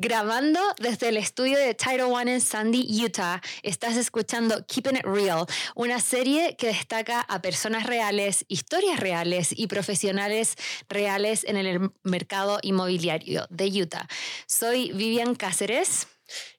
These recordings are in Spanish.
Grabando desde el estudio de Title One en Sandy, Utah, estás escuchando Keeping It Real, una serie que destaca a personas reales, historias reales y profesionales reales en el mercado inmobiliario de Utah. Soy Vivian Cáceres.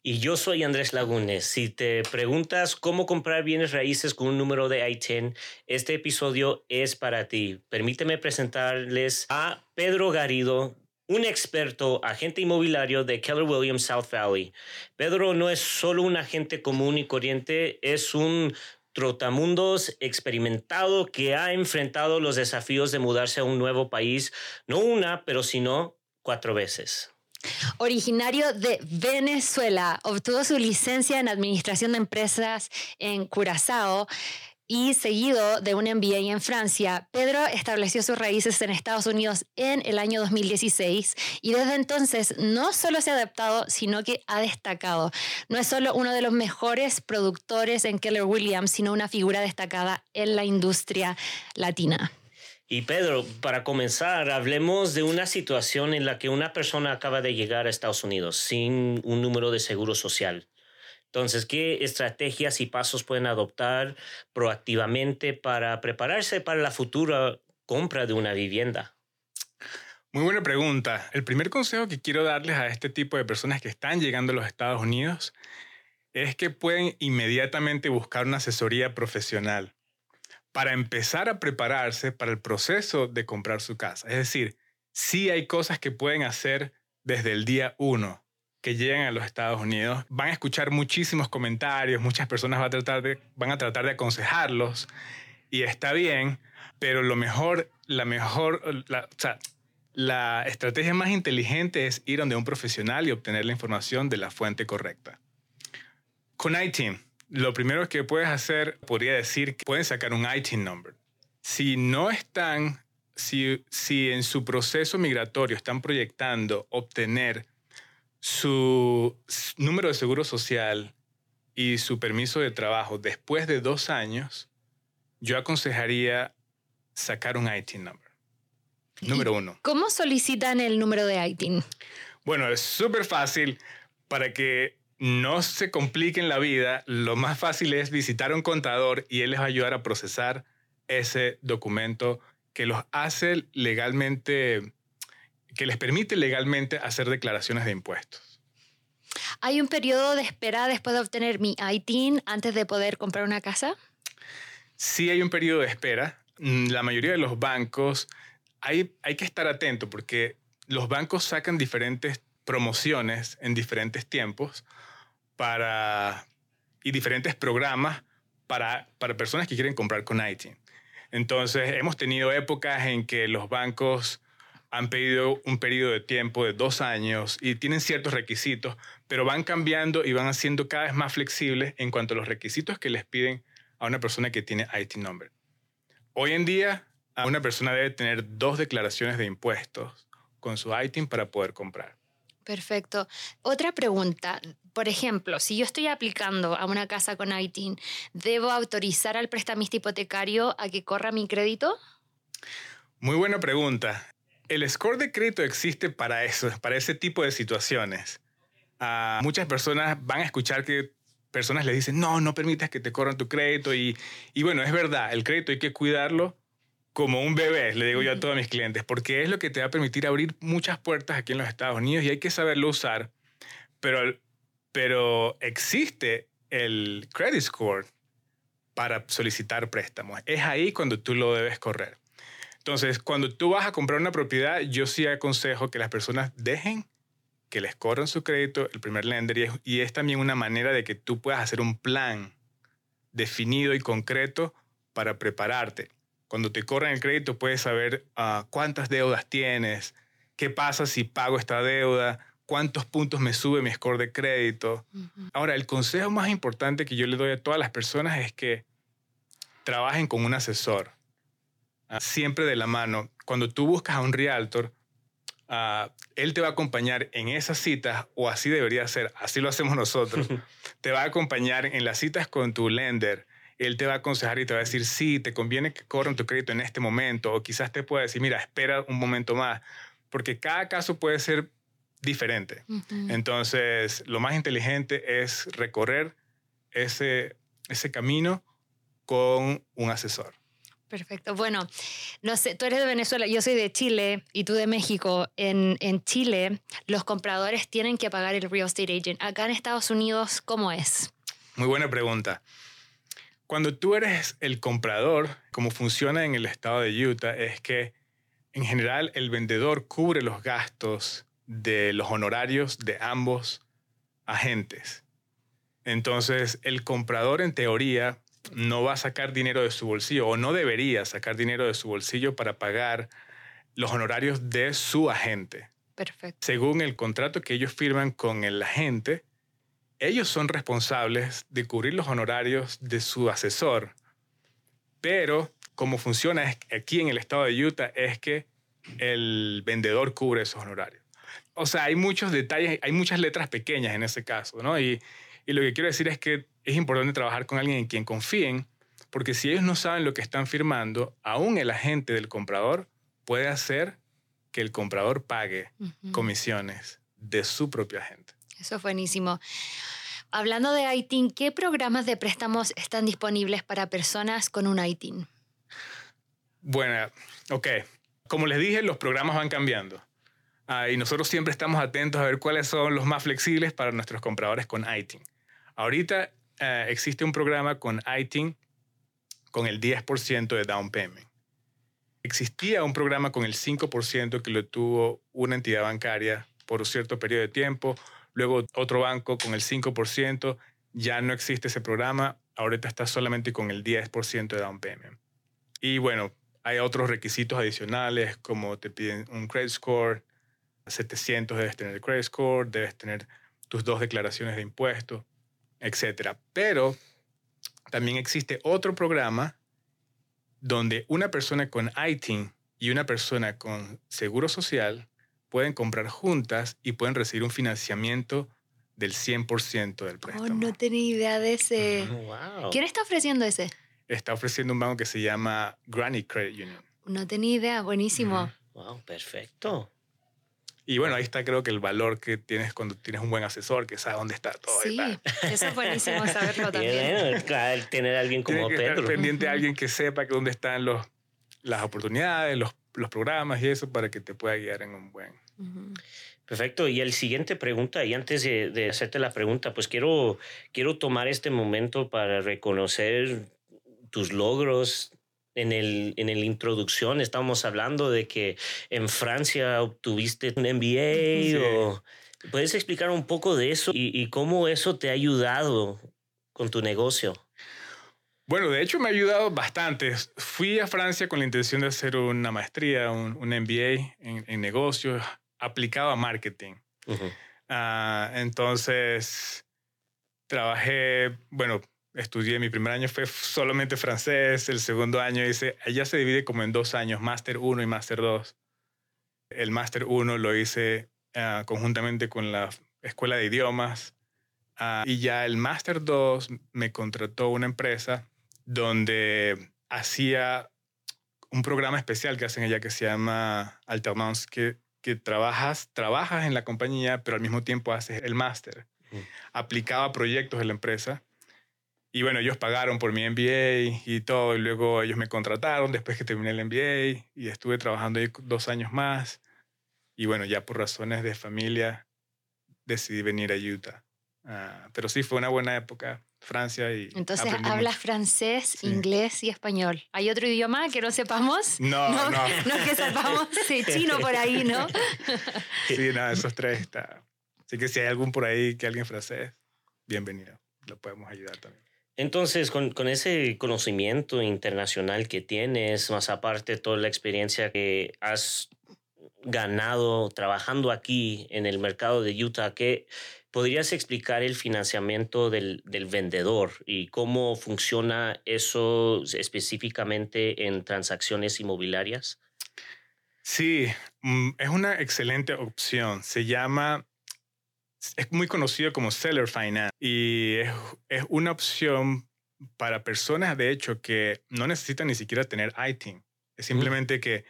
Y yo soy Andrés Lagunes. Si te preguntas cómo comprar bienes raíces con un número de ITIN, este episodio es para ti. Permíteme presentarles a Pedro Garido, un experto agente inmobiliario de Keller Williams South Valley. Pedro no es solo un agente común y corriente, es un trotamundos experimentado que ha enfrentado los desafíos de mudarse a un nuevo país, no una, pero sino cuatro veces. Originario de Venezuela, obtuvo su licencia en Administración de Empresas en Curazao y seguido de un MBA en Francia, Pedro estableció sus raíces en Estados Unidos en el año 2016 y desde entonces no solo se ha adaptado, sino que ha destacado. No es solo uno de los mejores productores en Keller Williams, sino una figura destacada en la industria latina. Y Pedro, para comenzar, hablemos de una situación en la que una persona acaba de llegar a Estados Unidos sin un número de seguro social. Entonces, ¿qué estrategias y pasos pueden adoptar proactivamente para prepararse para la futura compra de una vivienda? Muy buena pregunta. El primer consejo que quiero darles a este tipo de personas que están llegando a los Estados Unidos es que pueden inmediatamente buscar una asesoría profesional para empezar a prepararse para el proceso de comprar su casa. Es decir, sí hay cosas que pueden hacer desde el día uno que llegan a los Estados Unidos, van a escuchar muchísimos comentarios, muchas personas van a tratar de, van a tratar de aconsejarlos y está bien, pero lo mejor, la mejor, la, o sea, la estrategia más inteligente es ir donde un profesional y obtener la información de la fuente correcta. Con ITIN, lo primero que puedes hacer, podría decir que pueden sacar un ITIN number. Si no están, si, si en su proceso migratorio están proyectando obtener su número de seguro social y su permiso de trabajo después de dos años, yo aconsejaría sacar un ITIN number. Número uno. ¿Cómo solicitan el número de ITIN? Bueno, es súper fácil. Para que no se compliquen la vida, lo más fácil es visitar a un contador y él les va a ayudar a procesar ese documento que los hace legalmente que les permite legalmente hacer declaraciones de impuestos. ¿Hay un periodo de espera después de obtener mi ITIN antes de poder comprar una casa? Sí hay un periodo de espera. Mm, la mayoría de los bancos, hay, hay que estar atento porque los bancos sacan diferentes promociones en diferentes tiempos para, y diferentes programas para, para personas que quieren comprar con ITIN. Entonces, hemos tenido épocas en que los bancos han pedido un periodo de tiempo de dos años y tienen ciertos requisitos, pero van cambiando y van haciendo cada vez más flexibles en cuanto a los requisitos que les piden a una persona que tiene IT number. Hoy en día, una persona debe tener dos declaraciones de impuestos con su ITIN para poder comprar. Perfecto. Otra pregunta. Por ejemplo, si yo estoy aplicando a una casa con ITIN, ¿debo autorizar al prestamista hipotecario a que corra mi crédito? Muy buena pregunta. El score de crédito existe para eso, para ese tipo de situaciones. Ah, muchas personas van a escuchar que personas les dicen, no, no permitas que te corran tu crédito. Y, y bueno, es verdad, el crédito hay que cuidarlo como un bebé, le digo yo a todos mis clientes, porque es lo que te va a permitir abrir muchas puertas aquí en los Estados Unidos y hay que saberlo usar. Pero, pero existe el credit score para solicitar préstamos. Es ahí cuando tú lo debes correr. Entonces, cuando tú vas a comprar una propiedad, yo sí aconsejo que las personas dejen que les corran su crédito, el primer lender, y es, también una manera de que tú puedas hacer un plan definido y concreto para prepararte. Cuando te corran el crédito, puedes saber ah, cuántas deudas tienes, qué pasa si pago esta deuda, cuántos puntos me sube mi score de crédito. Ahora, el consejo más importante que yo le doy a todas las personas es que trabajen con un asesor siempre de la mano. Cuando tú buscas a un realtor, ah, él te va a acompañar en esas citas, o así debería ser, así lo hacemos nosotros. te va a acompañar en las citas con tu lender. Él te va a aconsejar y te va a decir, sí, te conviene que corran tu crédito en este momento, o quizás te pueda decir, mira, espera un momento más, porque cada caso puede ser diferente. Entonces, lo más inteligente es recorrer ese, ese camino con un asesor. Perfecto. Bueno, no sé, tú eres de Venezuela, yo soy de Chile y tú de México. En, en, Chile, los compradores tienen que pagar el real estate agent. Acá en Estados Unidos, ¿cómo es? Muy buena pregunta. Cuando tú eres el comprador, como funciona en el estado de Utah, es que en general el vendedor cubre los gastos de los honorarios de ambos agentes. Entonces, el comprador en teoría no va a sacar dinero de su bolsillo o no debería sacar dinero de su bolsillo para pagar los honorarios de su agente. Perfecto. Según el contrato que ellos firman con el agente, ellos son responsables de cubrir los honorarios de su asesor. Pero como funciona aquí en el estado de Utah es que el vendedor cubre esos honorarios. O sea, hay muchos detalles, hay muchas letras pequeñas en ese caso, ¿no? Y, y lo que quiero decir es que es importante trabajar con alguien en quien confíen, porque si ellos no saben lo que están firmando, aún el agente del comprador puede hacer que el comprador pague comisiones de su propio agente. Eso es buenísimo. Hablando de ITIN, ¿qué programas de préstamos están disponibles para personas con un ITIN? Bueno, ok. Como les dije, los programas van cambiando. Ah, y nosotros siempre estamos atentos a ver cuáles son los más flexibles para nuestros compradores con ITIN. Ahorita eh, existe un programa con ITIN con el 10% de down payment. Existía un programa con el 5% que lo tuvo una entidad bancaria por un cierto periodo de tiempo, luego otro banco con el 5%, ya no existe ese programa, ahorita está solamente con el 10% de down payment. Y bueno, hay otros requisitos adicionales como te piden un credit score, 700 debes tener el credit score, debes tener tus dos declaraciones de impuestos etc. Pero también existe otro programa donde una persona con ITIN y una persona con seguro social pueden comprar juntas y pueden recibir un financiamiento del 100% del préstamo. Oh, no tenía idea de ese. ¿Quién está ofreciendo ese? Está ofreciendo un banco que se llama Granny Credit Union. No tenía idea, buenísimo. Wow, perfecto. Y bueno, ahí está creo que el valor que tienes cuando tienes un buen asesor que sabe dónde está todo. Sí, eso es buenísimo saberlo también. Bueno, claro, tener a alguien como Pedro. Estar pendiente a alguien que sepa que dónde están los, las oportunidades, los, los programas y eso para que te pueda guiar en un buen... Perfecto. Y el siguiente pregunta, y antes de, de, hacerte la pregunta, pues quiero, quiero tomar este momento para reconocer tus logros en el, en el introducción estábamos hablando de que en Francia obtuviste un MBA o puedes explicar un poco de eso y, cómo eso te ha ayudado con tu negocio. Bueno, de hecho me ha ayudado bastante. Fui a Francia con la intención de hacer una maestría, un, un MBA en, en, negocios aplicado a marketing. Uh, entonces, trabajé, bueno, estudié, mi primer año fue solamente francés, el segundo año hice, ya se divide como en dos años, máster 1 y máster 2. El máster 1 lo hice uh, conjuntamente con la escuela de idiomas uh, y ya el máster 2 me contrató una empresa donde hacía un programa especial que hacen allá que se llama Alternance, que, que trabajas, trabajas en la compañía, pero al mismo tiempo haces el máster. Mm. Aplicaba proyectos de la empresa y bueno, ellos pagaron por mi MBA y todo, y luego ellos me contrataron después que terminé el MBA y estuve trabajando ahí dos años más. Y bueno, ya por razones de familia decidí venir a Utah. Uh, pero sí, fue una buena época, Francia y... Entonces, ¿hablas francés, sí. inglés y español? ¿Hay otro idioma que no sepamos? No, no. No, no es que sepamos sí, chino por ahí, ¿no? sí, no, esos tres está. Así que si hay algún por ahí que alguien francés, bienvenido. Lo podemos ayudar también. Entonces, con, con, ese conocimiento internacional que tienes, más aparte toda la experiencia que has ganado trabajando aquí en el mercado de Utah, ¿qué podrías explicar el financiamiento del, del vendedor y cómo funciona eso específicamente en transacciones inmobiliarias? Sí, mm, es una excelente opción. Se llama es muy conocido como seller finance y es, es, una opción para personas, de hecho, que no necesitan ni siquiera tener ITIN. Es simplemente que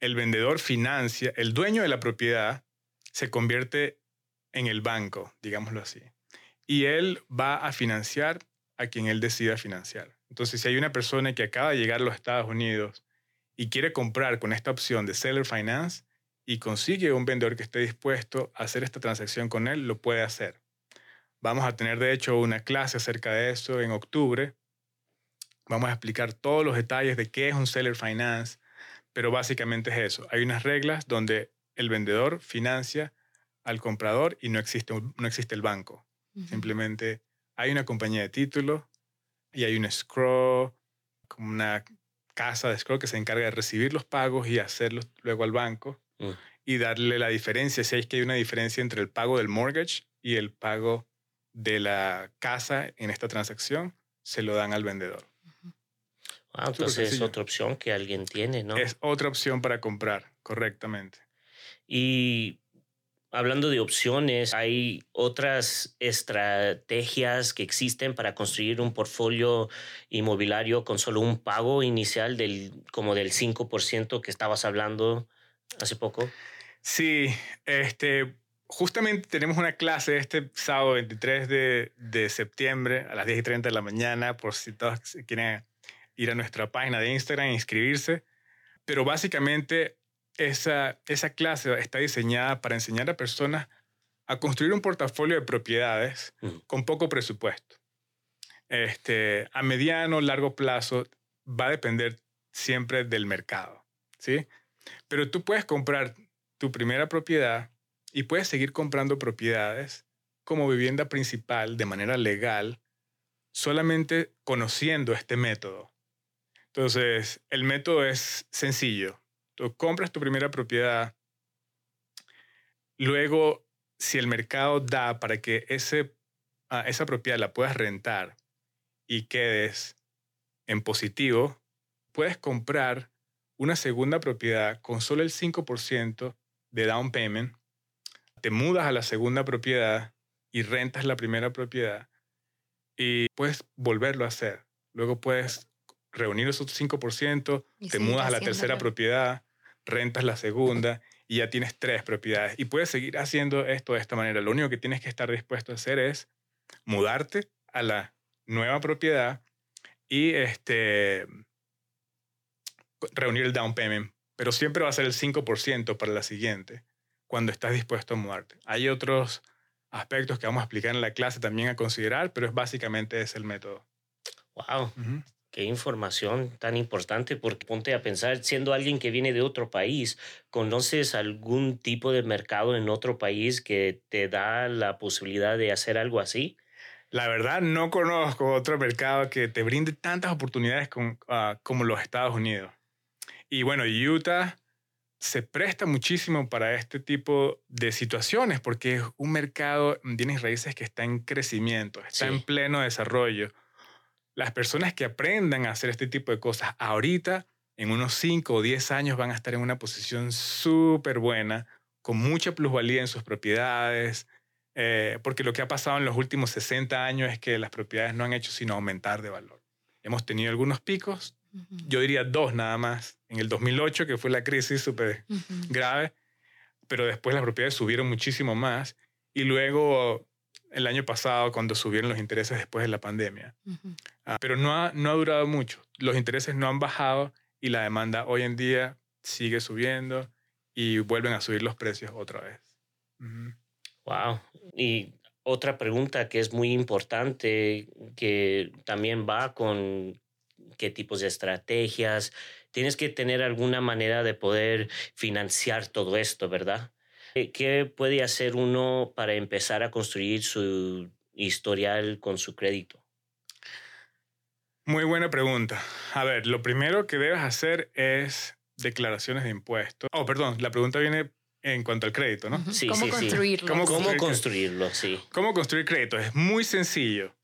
el vendedor financia, el dueño de la propiedad se convierte en el banco, digámoslo así. Y él va a financiar a quien él decida financiar. Entonces, si hay una persona que acaba de llegar a los Estados Unidos y quiere comprar con esta opción de Seller Finance y consigue un vendedor que esté dispuesto a hacer esta transacción con él, lo puede hacer. Vamos a tener, de hecho, una clase acerca de eso en octubre. Vamos a explicar todos los detalles de qué es un Seller Finance, pero básicamente es eso. Hay unas reglas donde el vendedor financia al comprador y no existe, no existe el banco. Simplemente hay una compañía de título y hay un escrow, como una casa de escrow que se encarga de recibir los pagos y hacerlos luego al banco mm. y darle la diferencia, si hay que hay una diferencia entre el pago del mortgage y el pago de la casa en esta transacción, se lo dan al vendedor. entonces es otra opción que alguien tiene, ¿no? Es otra opción para comprar, correctamente. Y hablando de opciones, hay otras estrategias que existen para construir un portfolio inmobiliario con solo un pago inicial del como del 5% que estabas hablando hace poco. Sí, este, justamente tenemos una clase este sábado 23 de, de septiembre a las 10 y 30 de la mañana, por si todos quieren ir a nuestra página de Instagram e inscribirse. Pero básicamente esa, esa clase está diseñada para enseñar a personas a construir un portafolio de propiedades con poco presupuesto. Este, a mediano, largo plazo va a depender siempre del mercado, ¿sí? Pero tú puedes comprar tu primera propiedad y puedes seguir comprando propiedades como vivienda principal de manera legal solamente conociendo este método. Entonces, el método es sencillo. Tú compras tu primera propiedad, luego, si el mercado da para que ese, ah, esa propiedad la puedas rentar y quedes en positivo, puedes comprar una segunda propiedad con solo el 5% de down payment, te mudas a la segunda propiedad y rentas la primera propiedad y puedes volverlo a hacer. Luego puedes reunir esos 5%, te mudas a la tercera propiedad, rentas la segunda y ya tienes tres propiedades. Y puedes seguir haciendo esto de esta manera. Lo único que tienes que estar dispuesto a hacer es mudarte a la nueva propiedad y este, reunir el down payment. Pero siempre va a ser el 5% para la siguiente cuando estás dispuesto a mudarte. Hay otros aspectos que vamos a explicar en la clase también a considerar, pero es básicamente es el método. Wow. Qué información tan importante, porque ponte a pensar, siendo alguien que viene de otro país, ¿conoces algún tipo de mercado en otro país que te da la posibilidad de hacer algo así? La verdad, no conozco otro mercado que te brinde tantas oportunidades ah, como los Estados Unidos. Y bueno, Utah se presta muchísimo para este tipo de situaciones porque es un mercado, tienes raíces que está en crecimiento, está en pleno desarrollo las personas que aprendan a hacer este tipo de cosas ahorita, en unos 5 o 10 años van a estar en una posición súper buena, con mucha plusvalía en sus propiedades, eh, porque lo que ha pasado en los últimos 60 años es que las propiedades no han hecho sino aumentar de valor. Hemos tenido algunos picos, yo diría dos nada más, en el 2008, que fue la crisis súper grave, pero después las propiedades subieron muchísimo más y luego el año pasado cuando subieron los intereses después de la pandemia. Ah, pero no ha, no ha durado mucho. Los intereses no han bajado y la demanda hoy en día sigue subiendo y vuelven a subir los precios otra vez. Wow. Y otra pregunta que es muy importante, que también va con qué tipos de estrategias. Tienes que tener alguna manera de poder financiar todo esto, ¿verdad? ¿Qué puede hacer uno para empezar a construir su historial con su crédito? Muy buena pregunta. A ver, lo primero que debes hacer es declaraciones de impuestos. Oh, perdón, la pregunta viene en cuanto al crédito, ¿no? Sí, ¿Cómo construirlo? ¿Cómo, construirlo? Sí. ¿Cómo construir crédito? Es muy sencillo.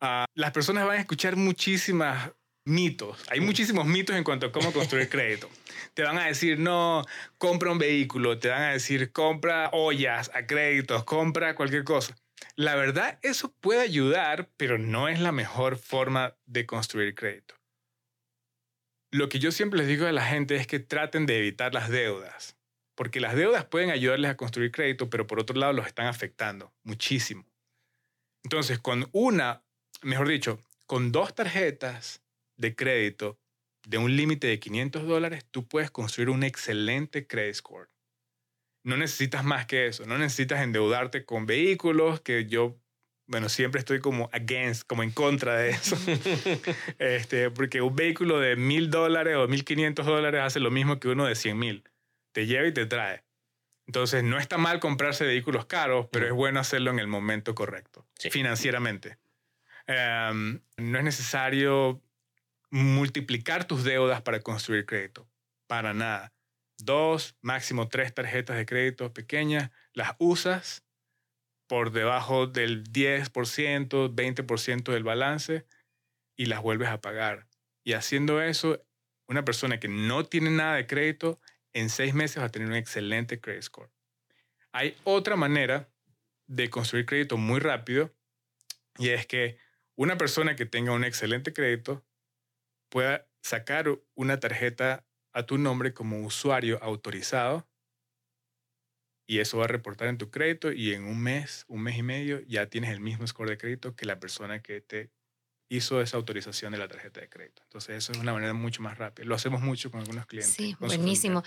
Ah, las personas van a escuchar muchísimas mitos. Hay muchísimos mitos en cuanto a cómo construir crédito. Te van a decir, no, compra un vehículo. Te van a decir, compra ollas a créditos, compra cualquier cosa. La verdad, eso puede ayudar, pero no es la mejor forma de construir crédito. Lo que yo siempre les digo a la gente es que traten de evitar las deudas. porque las deudas pueden ayudarles a construir crédito, pero por otro lado los están afectando muchísimo. Entonces, con una, mejor dicho, con dos tarjetas de crédito de un límite de 500 dólares, tú puedes construir un excelente credit score. No necesitas más que eso, no necesitas endeudarte con vehículos, que yo, bueno, siempre estoy como against, como en contra de eso. este, porque un vehículo de mil dólares o 1500 dólares hace lo mismo que uno de 100 mil te lleva y te trae. Entonces, no está mal comprarse vehículos caros, pero es bueno hacerlo en el momento correcto, financieramente. Em, no es necesario multiplicar tus deudas para construir crédito, para nada. Dos, máximo tres tarjetas de crédito pequeñas, las usas por debajo del 10%, 20% del balance y las vuelves a pagar. Y haciendo eso, una persona que no tiene nada de crédito en seis meses va a tener un excelente credit score. Hay otra manera de construir crédito muy rápido y es que una persona que tenga un excelente crédito pueda sacar una tarjeta a tu nombre como usuario autorizado y eso va a reportar en tu crédito y en un mes, un mes y medio ya tienes el mismo score de crédito que la persona que te hizo esa autorización de la tarjeta de crédito. Entonces eso es una manera mucho más rápida. Lo hacemos mucho con algunos clientes. Sí, buenísimo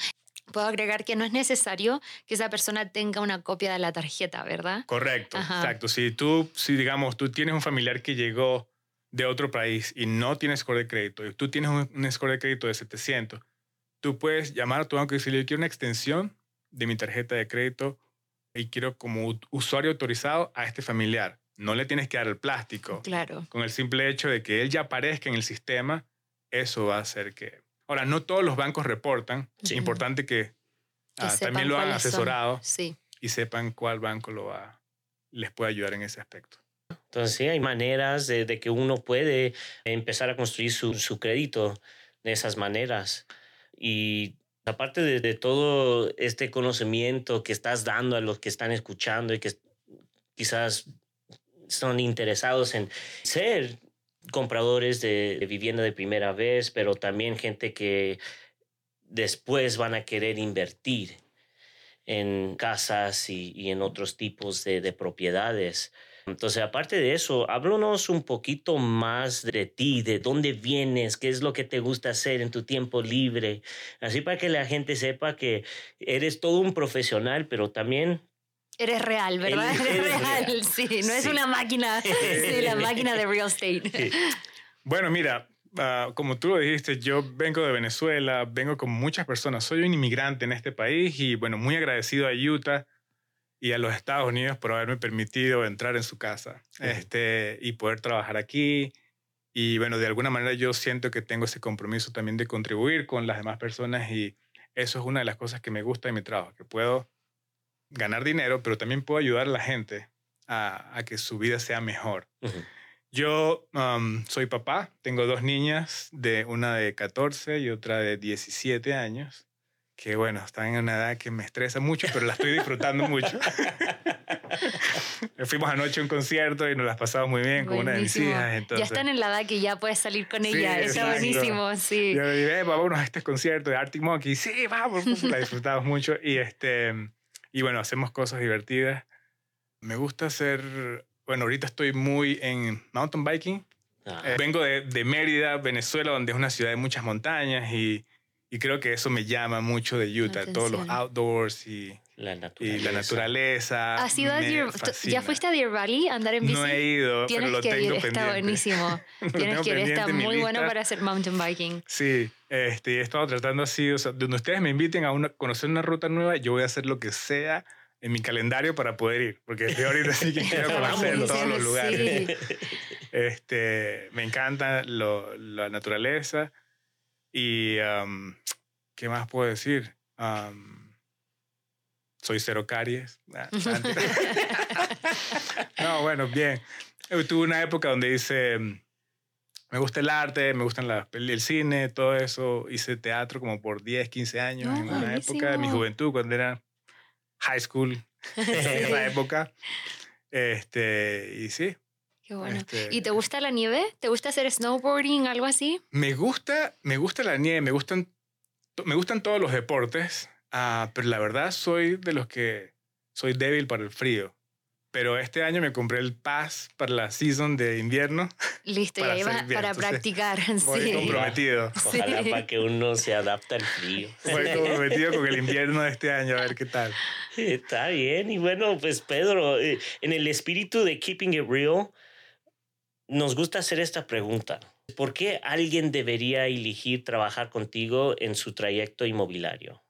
puedo agregar que no es necesario que esa persona tenga una copia de la tarjeta, ¿verdad? Correcto, exacto. Si tú, si digamos, tú tienes un familiar que llegó de otro país y no tiene score de crédito, y tú tienes un, score de crédito de 700, tú puedes llamar a tu banco y decirle, yo quiero una extensión de mi tarjeta de crédito y quiero como usuario autorizado a este familiar. No le tienes que dar el plástico. Claro. Con el simple hecho de que él ya aparezca en el sistema, eso va a hacer que Ahora, no todos los bancos reportan. Es importante que, ah, también lo han asesorado y sepan cuál banco lo va, les puede ayudar en ese aspecto. Entonces, sí, hay maneras de, que uno puede empezar a construir su, crédito de esas maneras. Y aparte de, todo este conocimiento que estás dando a los que están escuchando y que quizás son interesados en ser compradores de, vivienda de primera vez, pero también gente que después van a querer invertir en casas y, en otros tipos de, propiedades. Entonces, aparte de eso, háblanos un poquito más de ti, de dónde vienes, qué es lo que te gusta hacer en tu tiempo libre, así para que la gente sepa que eres todo un profesional, pero también Eres real, ¿verdad? Eres, real, sí. No es una máquina, sí, la máquina de real estate. Bueno, mira, ah, como tú lo dijiste, yo vengo de Venezuela, vengo con muchas personas. Soy un inmigrante en este país y, bueno, muy agradecido a Utah y a los Estados Unidos por haberme permitido entrar en su casa este, y poder trabajar aquí. Y, bueno, de alguna manera yo siento que tengo ese compromiso también de contribuir con las demás personas y eso es una de las cosas que me gusta de mi trabajo, que puedo ganar dinero, pero también puedo ayudar a la gente a, que su vida sea mejor. Yo um, soy papá, tengo dos niñas, de una de 14 y otra de 17 años, que bueno, están en una edad que me estresa mucho, pero la estoy disfrutando mucho. Fuimos anoche a un concierto y nos las pasamos muy bien con una de mis hijas. Entonces... Ya están en la edad que ya puedes salir con ella, está buenísimo, sí. Yo le dije, eh, vamos a este concierto de Arctic Monkey. Sí, vamos, la disfrutamos mucho. Y este y bueno, hacemos cosas divertidas. Me gusta hacer, bueno, ahorita estoy muy en mountain biking. Eh, vengo de, de, Mérida, Venezuela, donde es una ciudad de muchas montañas y, y creo que eso me llama mucho de Utah, todos los outdoors y la naturaleza. Y la naturaleza. ¿Ya fuiste a Deer Valley a andar en bici? No he ido, Tienes pero lo que tengo ir, está buenísimo. Tienes que ir, está muy bueno para hacer mountain biking. Sí, este, he estado tratando así, o sea, donde ustedes me inviten a una, conocer una ruta nueva, yo voy a hacer lo que sea en mi calendario para poder ir, porque estoy ahorita sí que quiero conocer todos los lugares. Este, me encanta lo, la naturaleza y, ¿qué más puedo decir? soy cero caries. Ah, no, bueno, bien. Tuve una época donde hice, me gusta el arte, me gustan la, el cine, todo eso. Hice teatro como por 10, 15 años en una época de mi juventud, cuando era high school, en esa época. Este, y sí. Qué bueno. Este, ¿Y te gusta la nieve? ¿Te gusta hacer snowboarding, algo así? Me gusta, me gusta la nieve, me gustan, me gustan todos los deportes. Ah, pero la verdad soy de los que soy débil para el frío. Pero este año me compré el pass para la season de invierno. Listo, y ahí vas para practicar. Voy sí. comprometido. Ojalá para que uno se adapte al frío. Voy comprometido con el invierno de este año, a ver qué tal. Está bien. Y bueno, pues Pedro, eh, en el espíritu de Keeping It Real, nos gusta hacer esta pregunta. ¿Por qué alguien debería elegir trabajar contigo en su trayecto inmobiliario?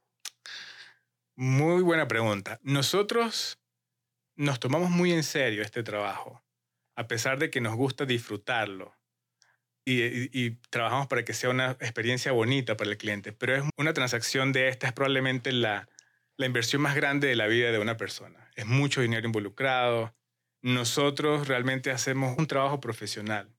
Muy buena pregunta. Nosotros nos tomamos muy en serio este trabajo, a pesar de que nos gusta disfrutarlo. Y, trabajamos para que sea una experiencia bonita para el cliente, pero es una transacción de esta, es probablemente la, la inversión más grande de la vida de una persona. Es mucho dinero involucrado. Nosotros realmente hacemos un trabajo profesional,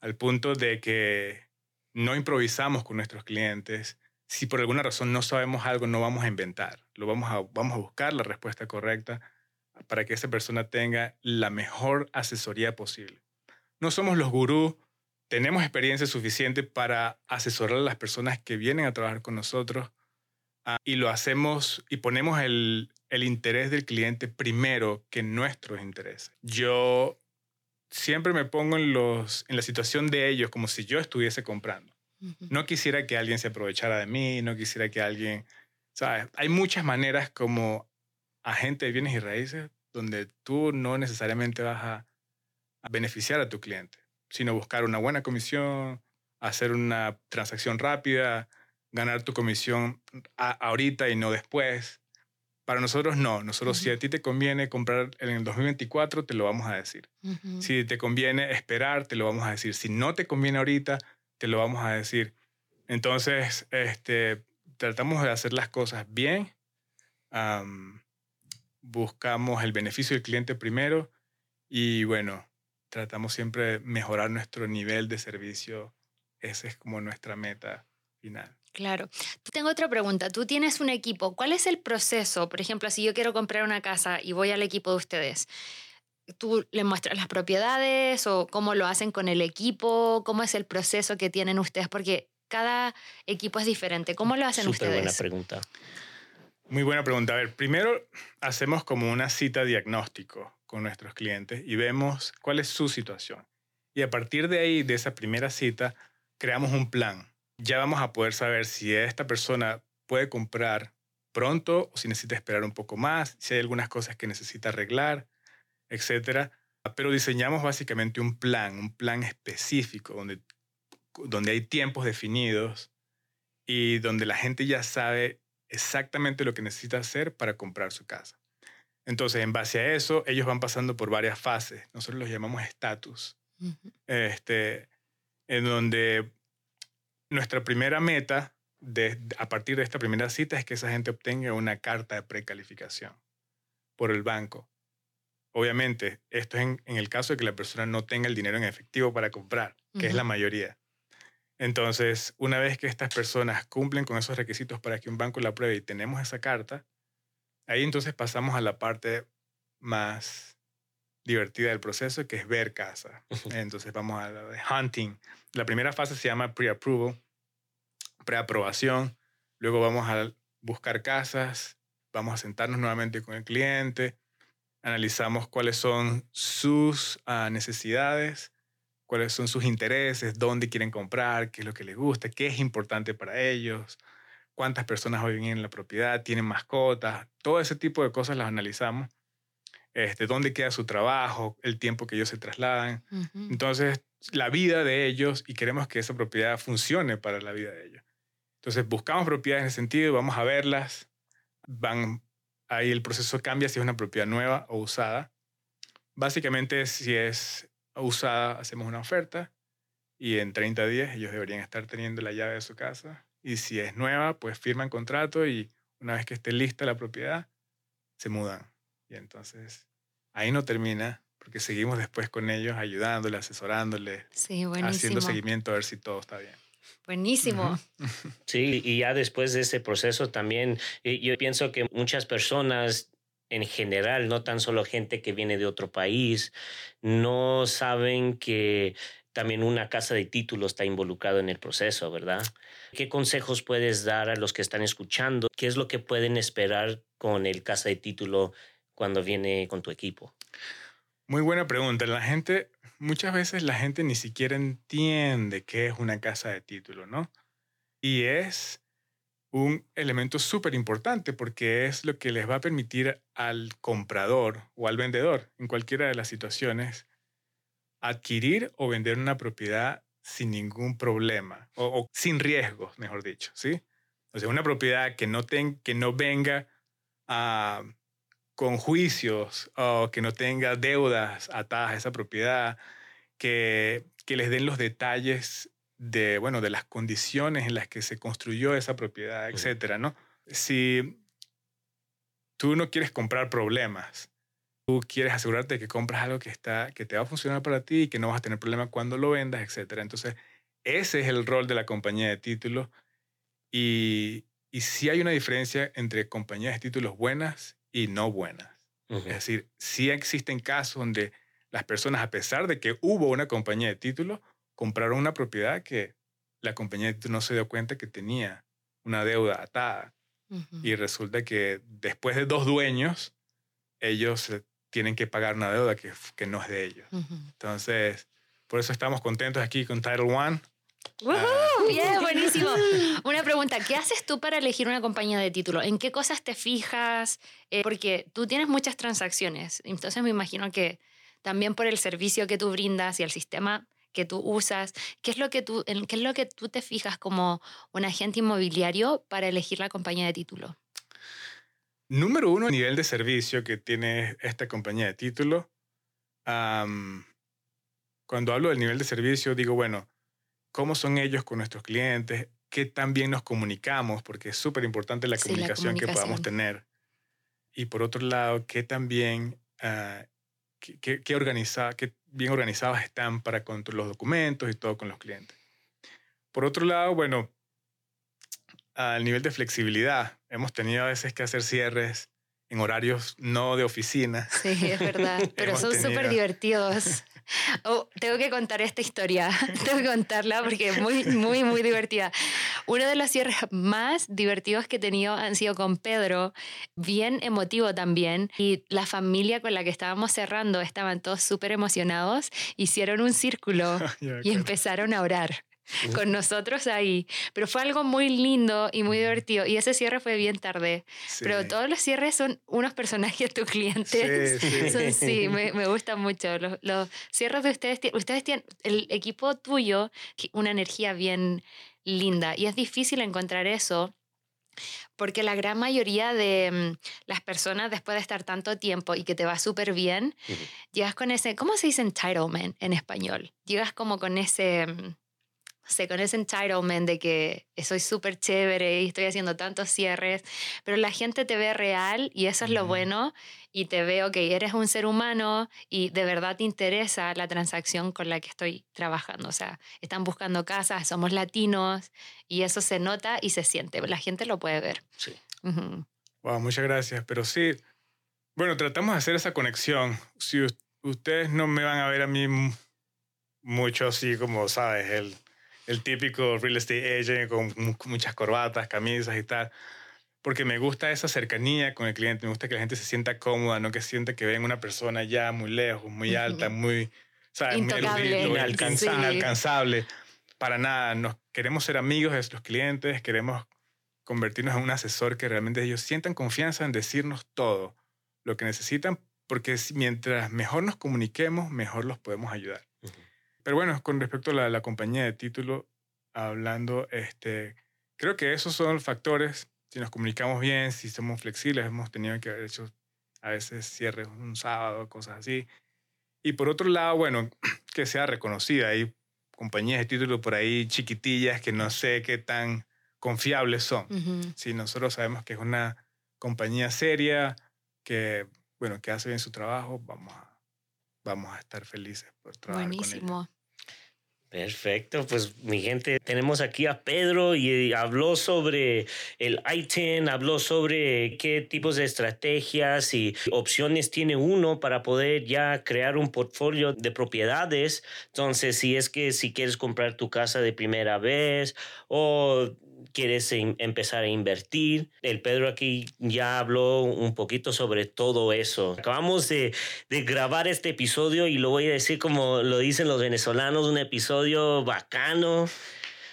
al punto de que no improvisamos con nuestros clientes. Si por alguna razón no sabemos algo, no vamos a inventar. Lo vamos a, vamos a buscar la respuesta correcta para que esa persona tenga la mejor asesoría posible. No somos los gurús, tenemos experiencia suficiente para asesorar a las personas que vienen a trabajar con nosotros ah, y lo hacemos y ponemos el, el interés del cliente primero que nuestros intereses. Yo siempre me pongo en, los, en la situación de ellos como si yo estuviese comprando. No quisiera que alguien se aprovechara de mí, no quisiera que alguien, ¿sabes? Hay muchas maneras como agente de bienes y raíces donde tú no necesariamente vas a, a beneficiar a tu cliente, sino buscar una buena comisión, hacer una transacción rápida, ganar tu comisión a- ahorita y no después. Para nosotros no, nosotros si a ti te conviene comprar en el 2024, te lo vamos a decir. Si te conviene esperar, te lo vamos a decir. Si no te conviene ahorita, te lo vamos a decir. Entonces, este, tratamos de hacer las cosas bien. am, buscamos el beneficio del cliente primero y bueno, tratamos siempre de mejorar nuestro nivel de servicio. Esa es como nuestra meta final. Claro. Tengo otra pregunta. Tú tienes un equipo. ¿Cuál es el proceso? Por ejemplo, si yo quiero comprar una casa y voy al equipo de ustedes, ¿tú le muestras las propiedades o cómo lo hacen con el equipo? ¿Cómo es el proceso que tienen ustedes? Porque cada equipo es diferente. ¿Cómo lo hacen Súper buena ustedes? pregunta. Muy buena pregunta. A ver, primero hacemos como una cita diagnóstico con nuestros clientes y vemos cuál es su situación. Y a partir de ahí, de esa primera cita, creamos un plan. Ya vamos a poder saber si esta persona puede comprar pronto o si necesita esperar un poco más, si hay algunas cosas que necesita arreglar, etcétera. Pero diseñamos básicamente un plan, un plan específico donde, donde hay tiempos definidos y donde la gente ya sabe exactamente lo que necesita hacer para comprar su casa. Entonces, en base a eso, ellos van pasando por varias fases. Nosotros los llamamos estatus, este, en donde nuestra primera meta de, a partir de esta primera cita es que esa gente obtenga una carta de precalificación por el banco. Obviamente, esto es en, en el caso de que la persona no tenga el dinero en efectivo para comprar, que es la mayoría. Entonces, una vez que estas personas cumplen con esos requisitos para que un banco la apruebe y tenemos esa carta, ahí entonces pasamos a la parte más divertida del proceso, que es ver casa. Entonces vamos a la de hunting. La primera fase se llama pre-approval, preaprobación. Luego vamos a buscar casas, vamos a sentarnos nuevamente con el cliente, analizamos cuáles son sus ah, necesidades, cuáles son sus intereses, dónde quieren comprar, qué es lo que les gusta, qué es importante para ellos, cuántas personas viven en la propiedad, tienen mascotas, todo ese tipo de cosas las analizamos. Este, dónde queda su trabajo, el tiempo que ellos se trasladan. Entonces, la vida de ellos y queremos que esa propiedad funcione para la vida de ellos. Entonces, buscamos propiedades en ese sentido, vamos a verlas. Van, ahí el proceso cambia si es una propiedad nueva o usada. Básicamente, si es usada, hacemos una oferta y en 30 días ellos deberían estar teniendo la llave de su casa. Y si es nueva, pues firman contrato y una vez que esté lista la propiedad, se mudan. Y entonces ahí no termina, porque seguimos después con ellos ayudándoles, asesorándoles, Sí, haciendo seguimiento a ver si todo está bien. Buenísimo. Sí, y ya después de ese proceso también, yo pienso que muchas personas en general, no tan solo gente que viene de otro país, no saben que también una casa de títulos está involucrado en el proceso, ¿verdad? ¿Qué consejos puedes dar a los que están escuchando? ¿Qué es lo que pueden esperar con el casa de título cuando viene con tu equipo? Muy buena pregunta. La gente, muchas veces la gente ni siquiera entiende qué es una casa de título, ¿no? Y es un elemento súper importante porque es lo que les va a permitir al comprador o al vendedor, en cualquiera de las situaciones, adquirir o vender una propiedad sin ningún problema o, sin riesgos, mejor dicho, ¿sí? O sea, una propiedad que no, que no venga a con juicios o que no tenga deudas atadas a esa propiedad, que, que les den los detalles de, bueno, de las condiciones en las que se construyó esa propiedad, etcétera, ¿no? Si tú no quieres comprar problemas, tú quieres asegurarte de que compras algo que, está, que te va a funcionar para ti y que no vas a tener problema cuando lo vendas, etcétera. Entonces, ese es el rol de la compañía de títulos y, y sí hay una diferencia entre compañías de títulos buenas y no buenas. Es decir, sí existen casos donde las personas, a pesar de que hubo una compañía de títulos, compraron una propiedad que la compañía de títulos no se dio cuenta que tenía una deuda atada. Y resulta que después de dos dueños, ellos tienen que pagar una deuda que, que no es de ellos. Entonces, por eso estamos contentos aquí con Title One Bien, buenísimo. Una pregunta, ¿qué haces tú para elegir una compañía de título? ¿En qué cosas te fijas? Eh, porque tú tienes muchas transacciones, entonces me imagino que también por el servicio que tú brindas y el sistema que tú usas, ¿qué es lo que tú, en qué es lo que tú te fijas como un agente inmobiliario para elegir la compañía de título? Número uno, nivel de servicio que tiene esta compañía de título. cuando hablo del nivel de servicio, digo, bueno, cómo son ellos con nuestros clientes, qué tan bien nos comunicamos, porque es súper importante la, comunicación que podamos tener. Y por otro lado, qué tan bien, uh, qué, qué, organiza, qué bien organizados están para con los documentos y todo con los clientes. Por otro lado, bueno, al nivel de flexibilidad, hemos tenido a veces que hacer cierres en horarios no de oficina. Sí, es verdad, pero son súper divertidos. Oh, tengo que contar esta historia, tengo que contarla porque es muy, muy, muy divertida. Uno de los cierres más divertidos que he tenido han sido con Pedro, bien emotivo también, y la familia con la que estábamos cerrando estaban todos súper emocionados, hicieron un círculo y empezaron a orar con nosotros ahí. Pero fue algo muy lindo y muy divertido. Y ese cierre fue bien tarde. Pero todos los cierres son unos personajes, tus clientes. Sí, sí. me, me gustan mucho. Los, los, cierres de ustedes, ustedes tienen, el equipo tuyo, una energía bien linda. Y es difícil encontrar eso. Porque la gran mayoría de mm, las personas, después de estar tanto tiempo y que te va súper bien, llegas con ese, ¿cómo se dice entitlement en español? Llegas como con ese, mm, sé, con ese entitlement de que soy súper chévere y estoy haciendo tantos cierres, pero la gente te ve real y eso es lo bueno y te veo que eres un ser humano y de verdad te interesa la transacción con la que estoy trabajando. O sea, están buscando casas, somos latinos y eso se nota y se siente. La gente lo puede ver. Sí. Wow, muchas gracias. Pero sí, bueno, tratamos de hacer esa conexión. Si ustedes no me van a ver a mí mucho así como, sabes, el el típico real estate agent con muchas corbatas, camisas y tal. Porque me gusta esa cercanía con el cliente, me gusta que la gente se sienta cómoda, no que sienta que ven una persona ya muy lejos, muy alta, muy, ¿sabes? inalcanzable. Para nada, nos queremos ser amigos de nuestros clientes, queremos convertirnos en un asesor que realmente ellos sientan confianza en decirnos todo lo que necesitan, porque mientras mejor nos comuniquemos, mejor los podemos ayudar. Pero bueno, con respecto a la, compañía de título, hablando, este, creo que esos son factores. Si nos comunicamos bien, si somos flexibles, hemos tenido que haber hecho a veces cierres un sábado, cosas así. Y por otro lado, bueno, que sea reconocida. Hay compañías de título por ahí chiquitillas que no sé qué tan confiables son. Si nosotros sabemos que es una compañía seria, que, bueno, que hace bien su trabajo, vamos a, vamos a estar felices por trabajar Buenísimo. Perfecto, pues mi gente, tenemos aquí a Pedro y habló sobre el ITIN, habló sobre qué tipos de estrategias y opciones tiene uno para poder ya crear un portfolio de propiedades. Entonces, si es que si quieres comprar tu casa de primera vez o quieres empezar a invertir. El Pedro aquí ya habló un poquito sobre todo eso. Acabamos de, de, grabar este episodio y lo voy a decir como lo dicen los venezolanos, un episodio bacano.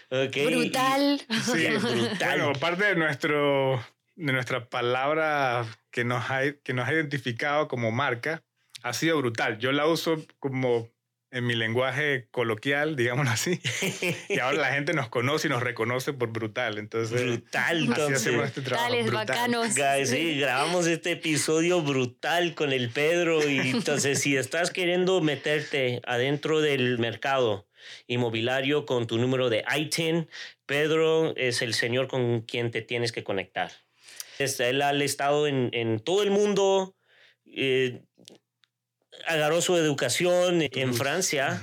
Brutal. Sí, brutal. Bueno, parte de, nuestro, de nuestra palabra que nos, ha, que nos ha identificado como marca ha sido brutal. Yo la uso como en mi lenguaje coloquial, digámoslo así. y ahora la gente nos conoce y nos reconoce por brutal. Entonces, brutal, entonces. Así hacemos este trabajo. Brutales, bacanos. Sí, grabamos este episodio brutal con el Pedro. Y entonces, si estás queriendo meterte adentro del mercado inmobiliario con tu número de ITIN, Pedro es el señor con quien te tienes que conectar. Él ha estado en, en todo el mundo. Eh, agarró su educación en Francia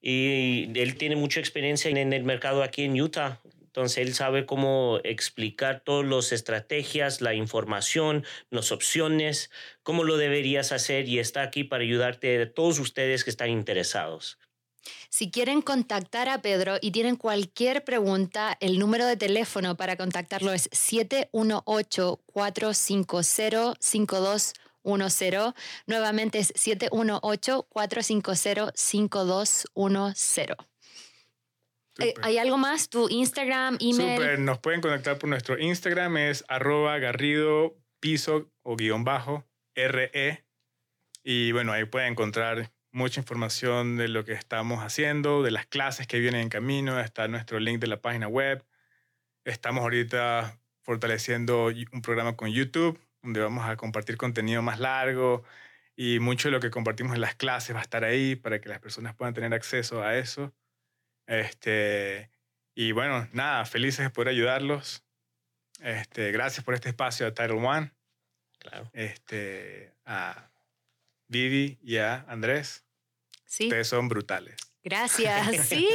y él tiene mucha experiencia en el mercado aquí en Utah. Entonces él sabe cómo explicar todas las estrategias, la información, las opciones, cómo lo deberías hacer y está aquí para ayudarte a todos ustedes que están interesados. Si quieren contactar a Pedro y tienen cualquier pregunta, el número de teléfono para contactarlo es 718 450 52 10. Nuevamente es 718-450-5210. Eh, ¿Hay algo más? ¿Tu Instagram, email? Super, nos pueden contactar por nuestro Instagram, es arroba garrido piso o guion bajo RE. Y bueno, ahí pueden encontrar mucha información de lo que estamos haciendo, de las clases que vienen en camino, está nuestro link de la página web. Estamos ahorita fortaleciendo un programa con YouTube donde vamos a compartir contenido más largo y mucho de lo que compartimos en las clases va a estar ahí para que las personas puedan tener acceso a eso. Este, y bueno, nada, felices de poder ayudarlos. Este, gracias por este espacio a Title One. Claro. Este, a Vivi y a Andrés. Sí. Ustedes son brutales. Gracias, sí.